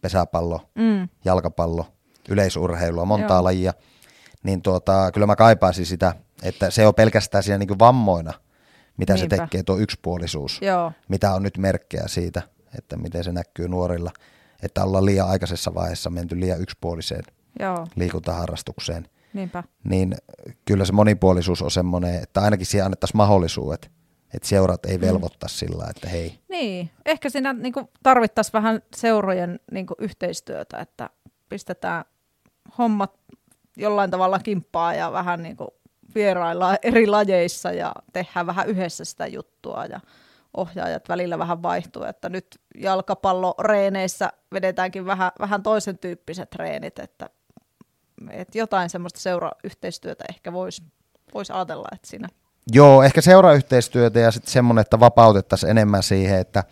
pesäpallo, mm. jalkapallo, yleisurheilua, montaa Joo. lajia, niin tuota, kyllä mä kaipaisin sitä, että se on pelkästään siinä niin vammoina – mitä Niinpä. se tekee, tuo yksipuolisuus, Joo. mitä on nyt merkkejä siitä, että miten se näkyy nuorilla, että ollaan liian aikaisessa vaiheessa menty liian yksipuoliseen Joo. liikuntaharrastukseen. Niinpä. Niin kyllä se monipuolisuus on semmoinen, että ainakin siihen annettaisiin mahdollisuudet, että seurat ei velvoittaisi mm. sillä, että hei. Niin, ehkä siinä niin tarvittaisiin vähän seurojen niin yhteistyötä, että pistetään hommat jollain tavalla kimppaa ja vähän niin kuin vieraillaan eri lajeissa ja tehdään vähän yhdessä sitä juttua ja ohjaajat välillä vähän vaihtuu, että nyt jalkapalloreeneissä vedetäänkin vähän, vähän toisen tyyppiset treenit, että, että jotain semmoista seurayhteistyötä ehkä voisi vois ajatella, että siinä Joo, ehkä seurayhteistyötä ja sitten semmoinen, että vapautettaisiin enemmän siihen, että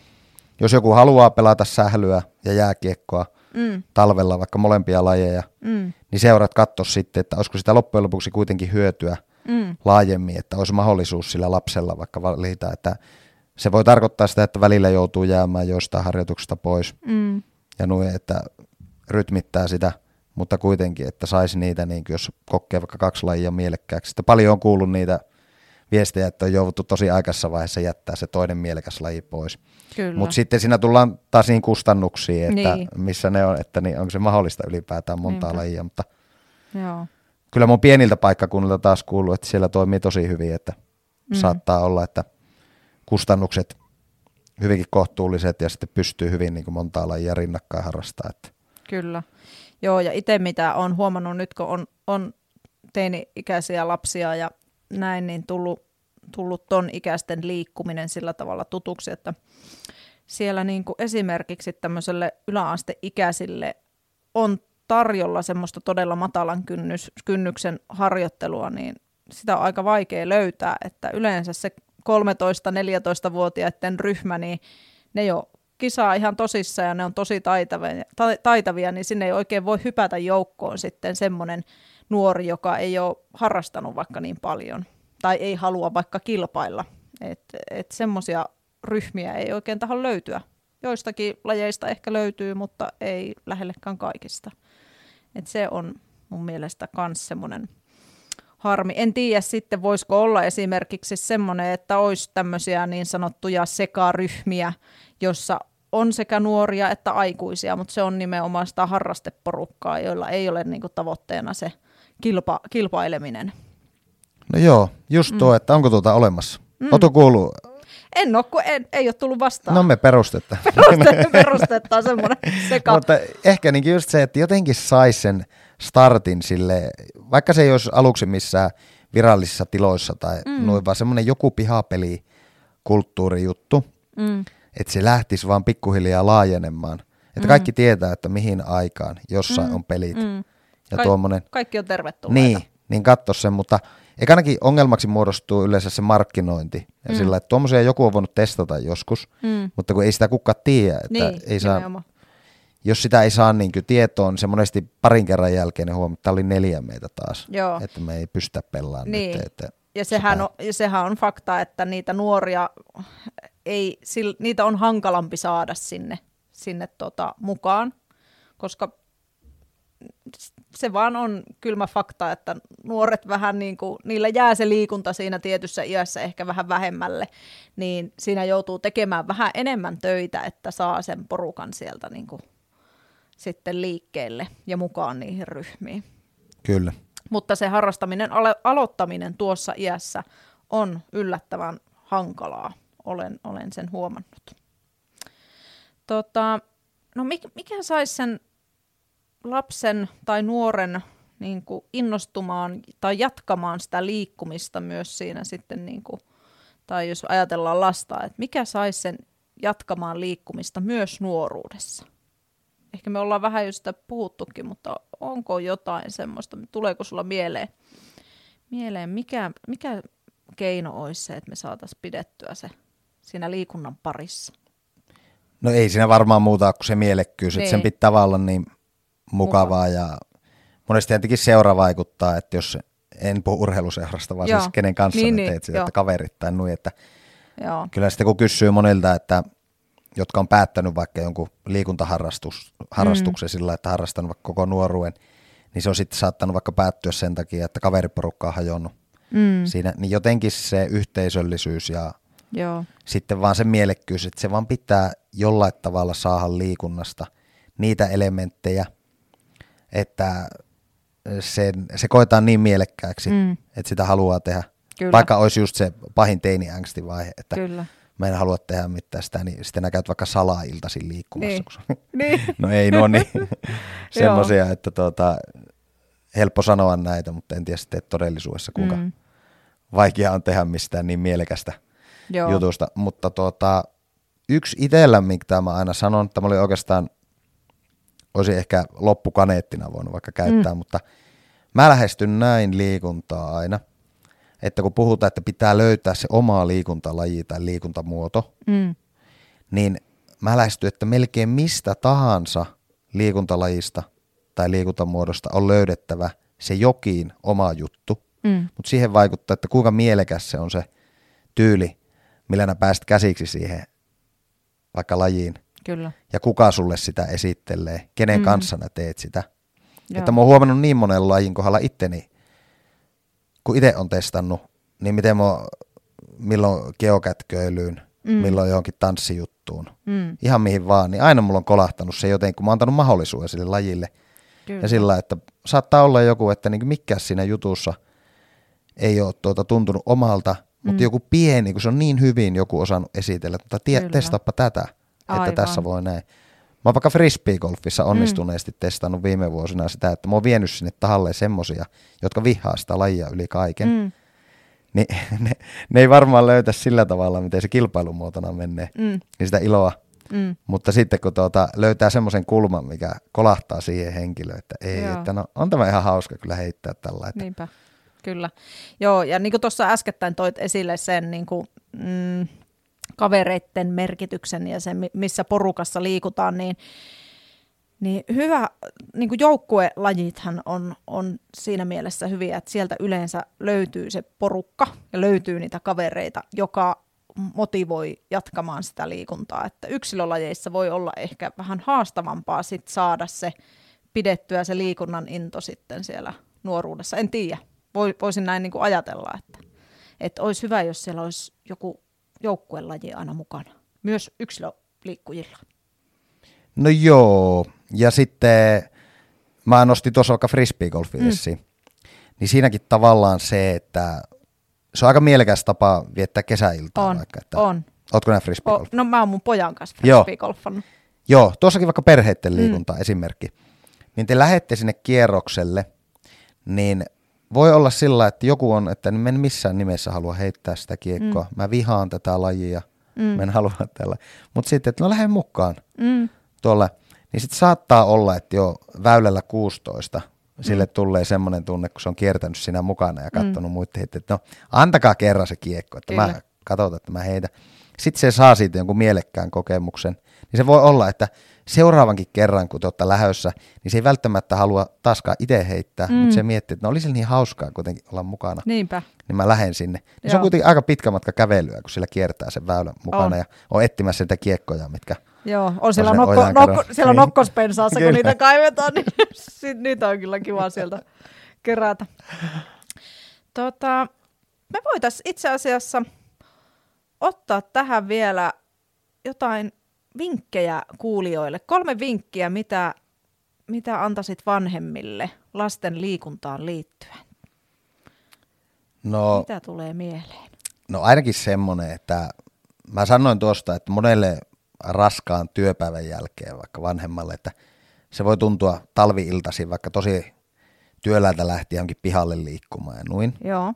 jos joku haluaa pelata sählyä ja jääkiekkoa mm. talvella, vaikka molempia lajeja, mm. niin seurat katso sitten, että olisiko sitä loppujen lopuksi kuitenkin hyötyä mm. laajemmin, että olisi mahdollisuus sillä lapsella vaikka valita, että se voi tarkoittaa sitä, että välillä joutuu jäämään joistain harjoituksesta pois mm. ja noin, että rytmittää sitä, mutta kuitenkin, että saisi niitä, niin jos kokee vaikka kaksi lajia mielekkääksi. Sitten paljon on kuullut niitä viestejä, että on jouduttu tosi aikaisessa vaiheessa jättää se toinen mielekäs laji pois. Mutta sitten siinä tullaan taas niin kustannuksiin, että niin. missä ne on, että niin onko se mahdollista ylipäätään montaa Niinpä. lajia, mutta Joo. kyllä mun pieniltä paikkakunnilta taas kuuluu, että siellä toimii tosi hyvin, että mm. saattaa olla, että kustannukset hyvinkin kohtuulliset ja sitten pystyy hyvin niin kuin montaa lajia rinnakkain harrastaa. Että. Kyllä. Joo, ja itse mitä olen huomannut nyt, kun on, on teini-ikäisiä lapsia ja näin, niin tullut, tullut ton ikäisten liikkuminen sillä tavalla tutuksi, että siellä niin kuin esimerkiksi tämmöiselle yläasteikäisille on tarjolla semmoista todella matalan kynnys, kynnyksen harjoittelua, niin sitä on aika vaikea löytää, että yleensä se 13-14-vuotiaiden ryhmä, niin ne jo kisaa ihan tosissaan ja ne on tosi taitavia, taitavia, niin sinne ei oikein voi hypätä joukkoon sitten semmoinen nuori, joka ei ole harrastanut vaikka niin paljon tai ei halua vaikka kilpailla. Että et semmoisia ryhmiä ei oikein taho löytyä. Joistakin lajeista ehkä löytyy, mutta ei lähellekään kaikista. Et se on mun mielestä myös semmoinen harmi. En tiedä sitten, voisiko olla esimerkiksi semmoinen, että olisi tämmöisiä niin sanottuja sekaryhmiä, jossa on sekä nuoria että aikuisia, mutta se on nimenomaan sitä harrasteporukkaa, joilla ei ole niin kuin, tavoitteena se kilpa, kilpaileminen. No joo, just tuo, mm. että onko tuota olemassa. Mm. Oletko kuullut? En ole, kun en, ei ole tullut vastaan. No me perustetta. Peruste, perustetta semmoinen seka. Mutta ehkä niin just se, että jotenkin saisi sen startin sille, vaikka se ei olisi aluksi missään virallisissa tiloissa tai mm. noin, vaan semmoinen joku pihapeli kulttuurijuttu, mm. että se lähtisi vaan pikkuhiljaa laajenemaan. Että mm. kaikki tietää, että mihin aikaan jossain mm. on pelit. Mm. Ja Ka- tuommoinen, kaikki on tervetulleita. Niin, niin katso sen, mutta eikä ainakin ongelmaksi muodostuu yleensä se markkinointi. Ja mm. sillä, että tuommoisia joku on voinut testata joskus, mm. mutta kun ei sitä kukaan tiedä, että niin, ei saa, jos sitä ei saa niin tietoon, niin se monesti parin kerran jälkeen huomaa, että tämä oli neljä meitä taas, Joo. että me ei pystytä pelaamaan niin. nyt. Että ja sehän, on, ja sehän on fakta, että niitä nuoria, ei, niitä on hankalampi saada sinne, sinne tota, mukaan, koska se vaan on kylmä fakta, että nuoret vähän niin kuin, niillä jää se liikunta siinä tietyssä iässä ehkä vähän vähemmälle, niin siinä joutuu tekemään vähän enemmän töitä, että saa sen porukan sieltä niin kuin sitten liikkeelle ja mukaan niihin ryhmiin. Kyllä. Mutta se harrastaminen, alo- aloittaminen tuossa iässä on yllättävän hankalaa, olen, olen sen huomannut. Tota, no mikä, mikä saisi sen lapsen tai nuoren niin kuin innostumaan tai jatkamaan sitä liikkumista myös siinä sitten, niin kuin, tai jos ajatellaan lasta, että mikä saisi sen jatkamaan liikkumista myös nuoruudessa? Ehkä me ollaan vähän jo sitä puhuttukin, mutta onko jotain semmoista, tuleeko sulla mieleen, mieleen mikä, mikä keino olisi se, että me saataisiin pidettyä se siinä liikunnan parissa? No ei siinä varmaan muuta kuin se mielekkyys, niin. että sen niin. pitää olla niin mukavaa ja monesti tietenkin seura vaikuttaa, että jos en puhu urheiluseurasta, vaan siis joo. siis kenen kanssa niin, niin, teet sitä, että kaverit tai nui, että joo. kyllä sitten kun kysyy monilta, että jotka on päättänyt vaikka jonkun liikuntaharrastuksen mm. sillä, että harrastanut vaikka koko nuoruuden, niin se on sitten saattanut vaikka päättyä sen takia, että kaveriporukka on hajonnut mm. siinä, niin jotenkin se yhteisöllisyys ja Joo. sitten vaan se mielekkyys, että se vaan pitää jollain tavalla saada liikunnasta niitä elementtejä, että se, se koetaan niin mielekkääksi, mm. että sitä haluaa tehdä. Kyllä. Vaikka olisi just se pahin teini-angstivaihe, että Kyllä. Mä en halua tehdä mitään sitä, niin sitten nää käyt vaikka salaa iltaisin liikkumassa. Niin. niin. no ei no niin, semmoisia, että tuota, helppo sanoa näitä, mutta en tiedä sitten todellisuudessa kuinka mm. vaikea on tehdä mistään niin mielekästä Joo. jutusta. Mutta tuota, yksi itsellä, mitä mä aina sanon, että mä olin oikeastaan, olisi ehkä loppukaneettina voinut vaikka käyttää, mm. mutta mä lähestyn näin liikuntaa aina, että kun puhutaan, että pitää löytää se oma liikuntalaji tai liikuntamuoto, Mm. niin mä lähestyn, että melkein mistä tahansa liikuntalajista tai liikuntamuodosta on löydettävä se jokin oma juttu, Mm. mutta siihen vaikuttaa, että kuinka mielekäs se on se tyyli, millä nä pääst käsiksi siihen vaikka lajiin Kyllä. ja kuka sulle sitä esittelee, kenen Mm. kanssa nä teet sitä. Joo. Että mä oon huomannut niin monen lajin kohdalla itteni, kun itse on testannut, niin miten mä milloin geokätköilyyn, Mm. milloin johonkin tanssijuttuun, Mm. ihan mihin vaan, niin aina mulla on kolahtanut se jotenkin, kun mä oon antanut mahdollisuuden sille lajille. Kyllä. Ja sillä, että saattaa olla joku, että niin mikä siinä jutussa ei ole tuota tuntunut omalta, mutta Mm. joku pieni, kun se on niin hyvin joku osannut esitellä, että tie, testaappa tätä, Aivan. että tässä voi näin. Mä oon vaikka frisbeegolfissa onnistuneesti mm. testannut viime vuosina sitä, että mä oon vienyt sinne tahalle semmosia, jotka vihaa sitä lajia yli kaiken. Mm. Mm. Niin ne, ne, ei varmaan löytä sillä tavalla, miten se kilpailumuotona menee, Mm. niin sitä iloa. Mm. Mutta sitten kun tuota, löytää semmoisen kulman, mikä kolahtaa siihen henkilöön, että ei, Joo. että no on tämä ihan hauska kyllä heittää tällä. Että, Niinpä, kyllä. Joo, ja niin kuin tuossa äskettäin toit esille sen niin kuin, mm, kavereitten merkityksen ja sen, mi- missä porukassa liikutaan, niin, niin hyvä, niin kuin joukkuelajithan on, on siinä mielessä hyviä, että sieltä yleensä löytyy se porukka ja löytyy niitä kavereita, joka motivoi jatkamaan sitä liikuntaa. Että yksilölajeissa voi olla ehkä vähän haastavampaa sit saada se pidettyä se liikunnan into sitten siellä nuoruudessa. En tiedä. Voi, voisin näin niin kuin ajatella, että, että olisi hyvä, jos siellä olisi joku joukkuelaji aina mukana. Myös yksilöliikkujilla. No joo, ja sitten mä nostin tuossa vaikka frisbeegolfin Mm. niin siinäkin tavallaan se, että se on aika mielekäs tapa viettää kesäiltaa On, vaikka. Että, on. Ootko näin frisbeegolf? no mä oon mun pojan kanssa Joo. frisbeegolfannut. Joo, tuossakin vaikka perheiden Mm. liikunta esimerkki. Niin te lähette sinne kierrokselle, niin voi olla sillä, että joku on, että mä en missään nimessä halua heittää sitä kiekkoa. Mm. Mä vihaan tätä lajia, Mm. mm. mä en halua tällä. Mutta sitten, että no lähden mukaan Mm. tuolle, niin sitten saattaa olla, että jo väylällä 16 sille tulee semmoinen tunne, kun se on kiertänyt siinä mukana ja katsonut mm. heittää, että no antakaa kerran se kiekko, että Kyllä. mä katsotaan, että mä heitä. Sitten se saa siitä jonkun mielekkään kokemuksen. Niin se voi olla, että seuraavankin kerran, kun te olette lähössä, niin se ei välttämättä halua taaskaan itse heittää, mm. Mutta se miettii, että no oli sillä niin hauskaa kuitenkin olla mukana, Niinpä. niin mä lähden sinne. Niin se on Joo. kuitenkin aika pitkä matka kävelyä, kun sillä kiertää sen väylän mukana On. ja on etsimässä niitä kiekkoja, mitkä Joo, on siellä, se nokko, nokko, siellä Niin. nokkospensaassa, kun niitä kaivetaan, niin niitä on kyllä kiva sieltä kerätä. Tota, me voitaisiin itse asiassa ottaa tähän vielä jotain vinkkejä kuulijoille. Kolme vinkkiä, mitä, mitä antaisit vanhemmille lasten liikuntaan liittyen. No, Mitä tulee mieleen? no ainakin semmoinen, että mä sanoin tuosta, että monelle raskaan työpäivän jälkeen vaikka vanhemmalle, että se voi tuntua talviiltaisin vaikka tosi työläältä lähtien johonkin pihalle liikkumaan ja noin. Joo.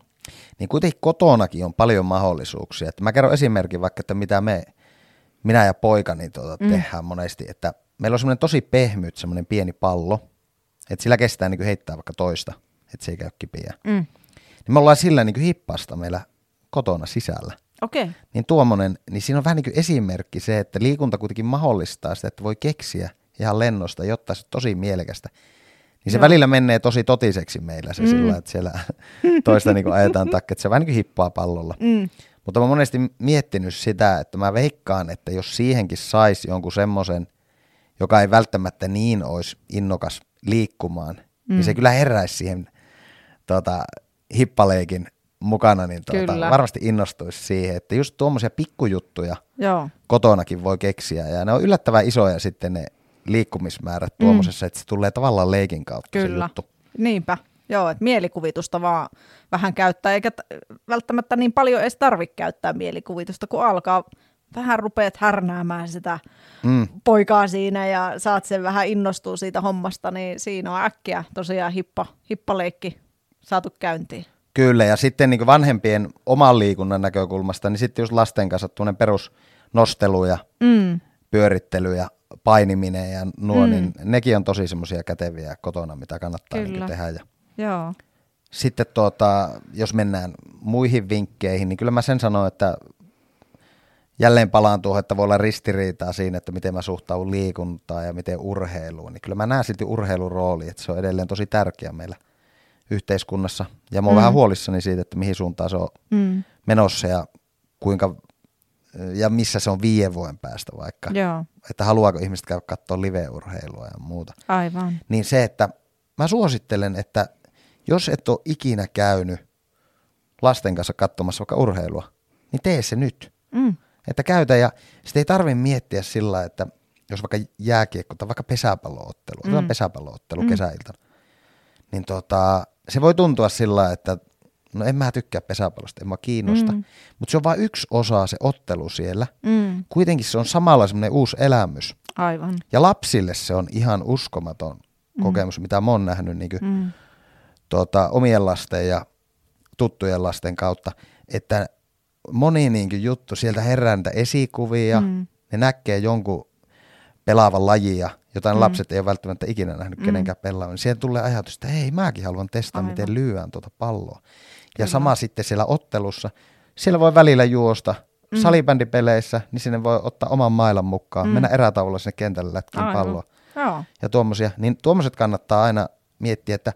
Niin kuitenkin kotonakin on paljon mahdollisuuksia. Että mä kerron esimerkin vaikka, että mitä me, minä ja poikani tuota Mm. tehdään monesti, että meillä on semmoinen tosi pehmyt semmoinen pieni pallo, että sillä kestää niin heittää vaikka toista, että se ei käy kipiä. Mm. Niin me ollaan sillä niin hippasta meillä kotona sisällä. Okei. Okay. Niin tuommoinen, niin siinä on vähän niin kuin esimerkki se, että liikunta kuitenkin mahdollistaa sitä, että voi keksiä ihan lennosta, jotta se on tosi mielekästä. Niin se Joo. välillä menee tosi totiseksi meillä se Mm. sillä, että siellä toista niin kuin ajetaan takka, että se vähän niin kuin hippaa pallolla. Mm. Mutta mä oon monesti miettinyt sitä, että mä veikkaan, että jos siihenkin saisi jonkun semmoisen, joka ei välttämättä niin olisi innokas liikkumaan, mm. niin se kyllä heräisi siihen tota, hippaleikin mukana, niin tuota, Kyllä. varmasti innostuisi siihen, että just tuommoisia pikkujuttuja Joo. kotonakin voi keksiä, ja ne on yllättävän isoja sitten ne liikkumismäärät tuommoisessa, että se tulee tavallaan leikin kautta se Kyllä. juttu. Niinpä. Joo, että mielikuvitusta vaan vähän käyttää, eikä t- välttämättä niin paljon edes tarvitse käyttää mielikuvitusta, kun alkaa vähän rupeat härnäämään sitä Mm. poikaa siinä ja saat sen vähän innostua siitä hommasta, niin siinä on äkkiä tosiaan hippa, hippaleikki saatu käyntiin. Kyllä, ja sitten niin vanhempien oman liikunnan näkökulmasta, niin sitten just lasten kanssa tuonne perusnostelu ja mm. pyörittely ja painiminen ja nuo, mm. niin nekin on tosi semmoisia käteviä kotona, mitä kannattaa niin tehdä. Ja Joo. Sitten tuota, jos mennään muihin vinkkeihin, niin kyllä mä sen sanon, että jälleen palaan tuohon, että voi olla ristiriitaa siinä, että miten mä suhtaudun liikuntaan ja miten urheiluun. Niin kyllä mä näen silti urheilun rooli, että se on edelleen tosi tärkeä meillä yhteiskunnassa. Ja mä oon mm. vähän huolissani siitä, että mihin suuntaan se on mm. menossa ja kuinka ja missä se on viiden vuoden päästä vaikka. Joo. Että haluaako ihmiset käydä katsoa live-urheilua ja muuta. Aivan. Niin se, että mä suosittelen, että jos et ole ikinä käynyt lasten kanssa katsomassa vaikka urheilua, niin tee se nyt. Mm. Että käytä ja sitten ei tarvitse miettiä sillä, että jos vaikka jääkiekko tai vaikka pesäpalloottelu, mm. pesäpalloottelu mm. kesäiltana, niin tota, se voi tuntua sillä, että no en mä tykkää pesäpallosta, en mä kiinnosta, mm. mutta se on vain yksi osa se ottelu siellä. Mm. Kuitenkin se on samalla semmoinen uusi elämys. Aivan. Ja lapsille se on ihan uskomaton mm. kokemus, mitä mä oon nähnyt niin mm. Tuota, omien lasten ja tuttujen lasten kautta, että moni niin juttu, sieltä herää niitä esikuvia, mm. ne näkee jonkun pelaavan lajia, jota mm. lapset ei ole välttämättä ikinä nähnyt mm. kenenkään pelaavan. Niin siihen tulee ajatus, että hei, mäkin haluan testaa, Aivan. miten lyöään tuota palloa. Ja Kyllä. sama sitten siellä ottelussa, siellä voi välillä juosta, mm. salibändipeleissä, niin sinne voi ottaa oman mailan mukaan, mm. mennä erätaululla sinne kentälle lätkiin palloa. Joo. Ja tuommoisia, niin tuommoiset kannattaa aina miettiä, että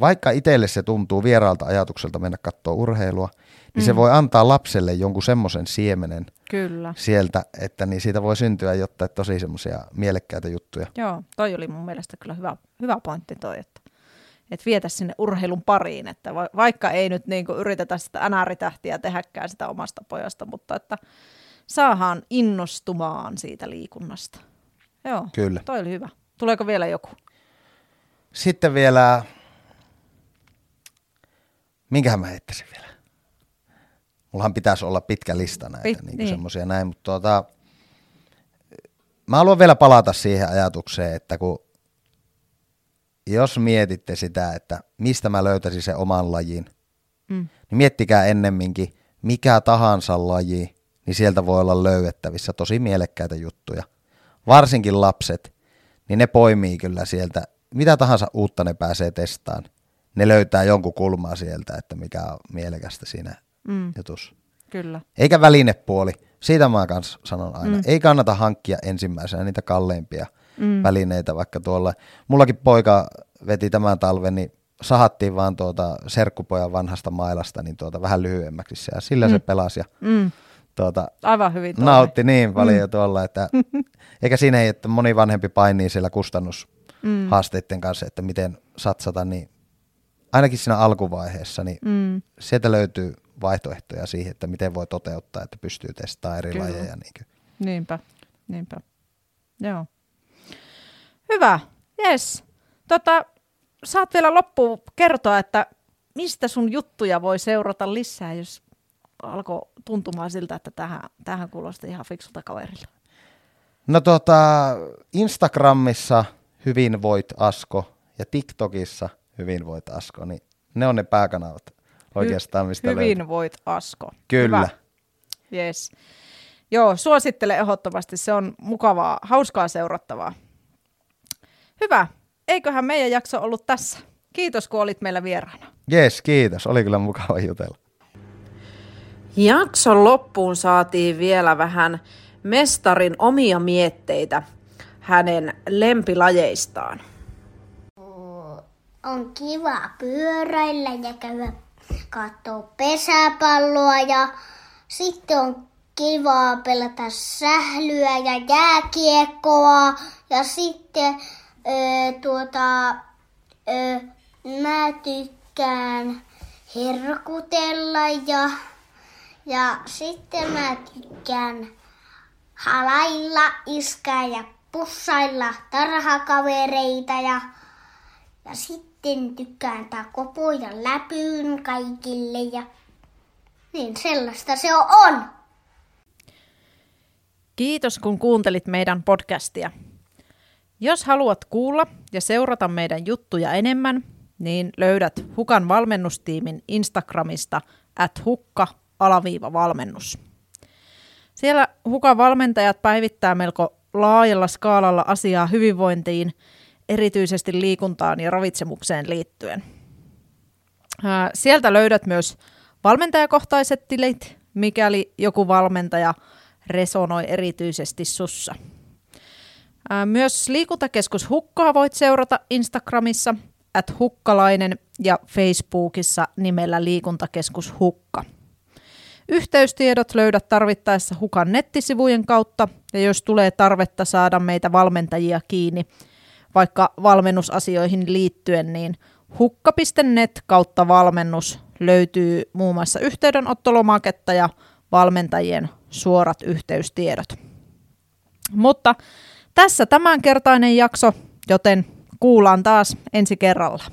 vaikka itselle se tuntuu vieraalta ajatukselta mennä katsoa urheilua, niin mm. se voi antaa lapselle jonkun semmoisen siemenen Kyllä. sieltä, että niin siitä voi syntyä jotain tosi semmoisia mielekkäitä juttuja. Joo, toi oli mun mielestä kyllä hyvä, hyvä pointti toi, että, että vietä sinne urheilun pariin, että vaikka ei nyt niin yritetä sitä NR-tähtiä tehdäkään sitä omasta pojasta, mutta että saahan innostumaan siitä liikunnasta. Joo, Kyllä. toi oli hyvä. Tuleeko vielä joku? Sitten vielä, minkähän mä heittäisin vielä? Mullahan pitäisi olla pitkä lista näitä Pit, niin niin. semmoisia näin, mutta tuota, mä haluan vielä palata siihen ajatukseen, että kun jos mietitte sitä, että mistä mä löytäisin sen oman lajin, mm. niin miettikää ennemminkin, mikä tahansa laji, niin sieltä voi olla löydettävissä tosi mielekkäitä juttuja. Varsinkin lapset, niin ne poimii kyllä sieltä, mitä tahansa uutta ne pääsee testaan. Ne löytää jonkun kulmaa sieltä, että mikä on mielekästä siinä mm. jutussa. Kyllä. Eikä välinepuoli. Siitä mä kanssa sanon aina. Mm. Ei kannata hankkia ensimmäisenä niitä kalleimpia mm. välineitä, vaikka tuolla. Mullakin poika veti tämän talven, niin sahattiin vaan tuota serkkupojan vanhasta mailasta niin tuota vähän lyhyemmäksi ja sillä mm. se pelasi ja mm. tuota, Aivan hyvin tuolle. nautti niin paljon mm. tuolla, että eikä siinä ei, että moni vanhempi painii siellä kustannushaasteiden mm. kanssa, että miten satsata, niin ainakin siinä alkuvaiheessa, niin mm. sieltä löytyy vaihtoehtoja siihen, että miten voi toteuttaa, että pystyy testaamaan eri Kyllä. lajeja. Niin kuin. Niinpä, niinpä. Joo. Hyvä, yes. Tota, saat vielä loppuun kertoa, että mistä sun juttuja voi seurata lisää, jos alkoi tuntumaan siltä, että tähän, tähän kuulosti ihan fiksulta kaverilla. No tota, Instagramissa hyvinvoit Asko ja TikTokissa hyvinvoit Asko, niin ne on ne pääkanavat oikeastaan, mistä Hyvin löytyy. voit Asko. Kyllä. Hyvä. Yes. Joo, suosittelen ehdottomasti. Se on mukavaa, hauskaa seurattavaa. Hyvä. Eiköhän meidän jakso ollut tässä. Kiitos, kun olit meillä vieraana. Yes, kiitos. Oli kyllä mukava jutella. Jakson loppuun saatiin vielä vähän mestarin omia mietteitä hänen lempilajeistaan. On kiva pyöräillä ja käydä katsoa pesäpalloa ja sitten on kivaa pelata sählyä ja jääkiekkoa ja sitten ö, tuota, ö, mä tykkään herkutella ja, ja sitten mä tykkään halailla, iskää ja pussailla tarhakavereita ja, ja sitten sitten tykkään antaa kopoja läpyyn kaikille ja niin sellaista se on. Kiitos kun kuuntelit meidän podcastia. Jos haluat kuulla ja seurata meidän juttuja enemmän, niin löydät Hukan valmennustiimin Instagramista at hukka alaviiva valmennus. Siellä Hukan valmentajat päivittää melko laajalla skaalalla asiaa hyvinvointiin, erityisesti liikuntaan ja ravitsemukseen liittyen. Sieltä löydät myös valmentajakohtaiset tilit, mikäli joku valmentaja resonoi erityisesti sussa. Myös liikuntakeskus Hukkaa voit seurata Instagramissa at hukkalainen ja Facebookissa nimellä liikuntakeskus Hukka. Yhteystiedot löydät tarvittaessa Hukan nettisivujen kautta ja jos tulee tarvetta saada meitä valmentajia kiinni, vaikka valmennusasioihin liittyen, niin hukka.net kautta valmennus löytyy muun muassa yhteydenottolomaketta ja valmentajien suorat yhteystiedot. Mutta tässä tämänkertainen jakso, joten kuullaan taas ensi kerralla.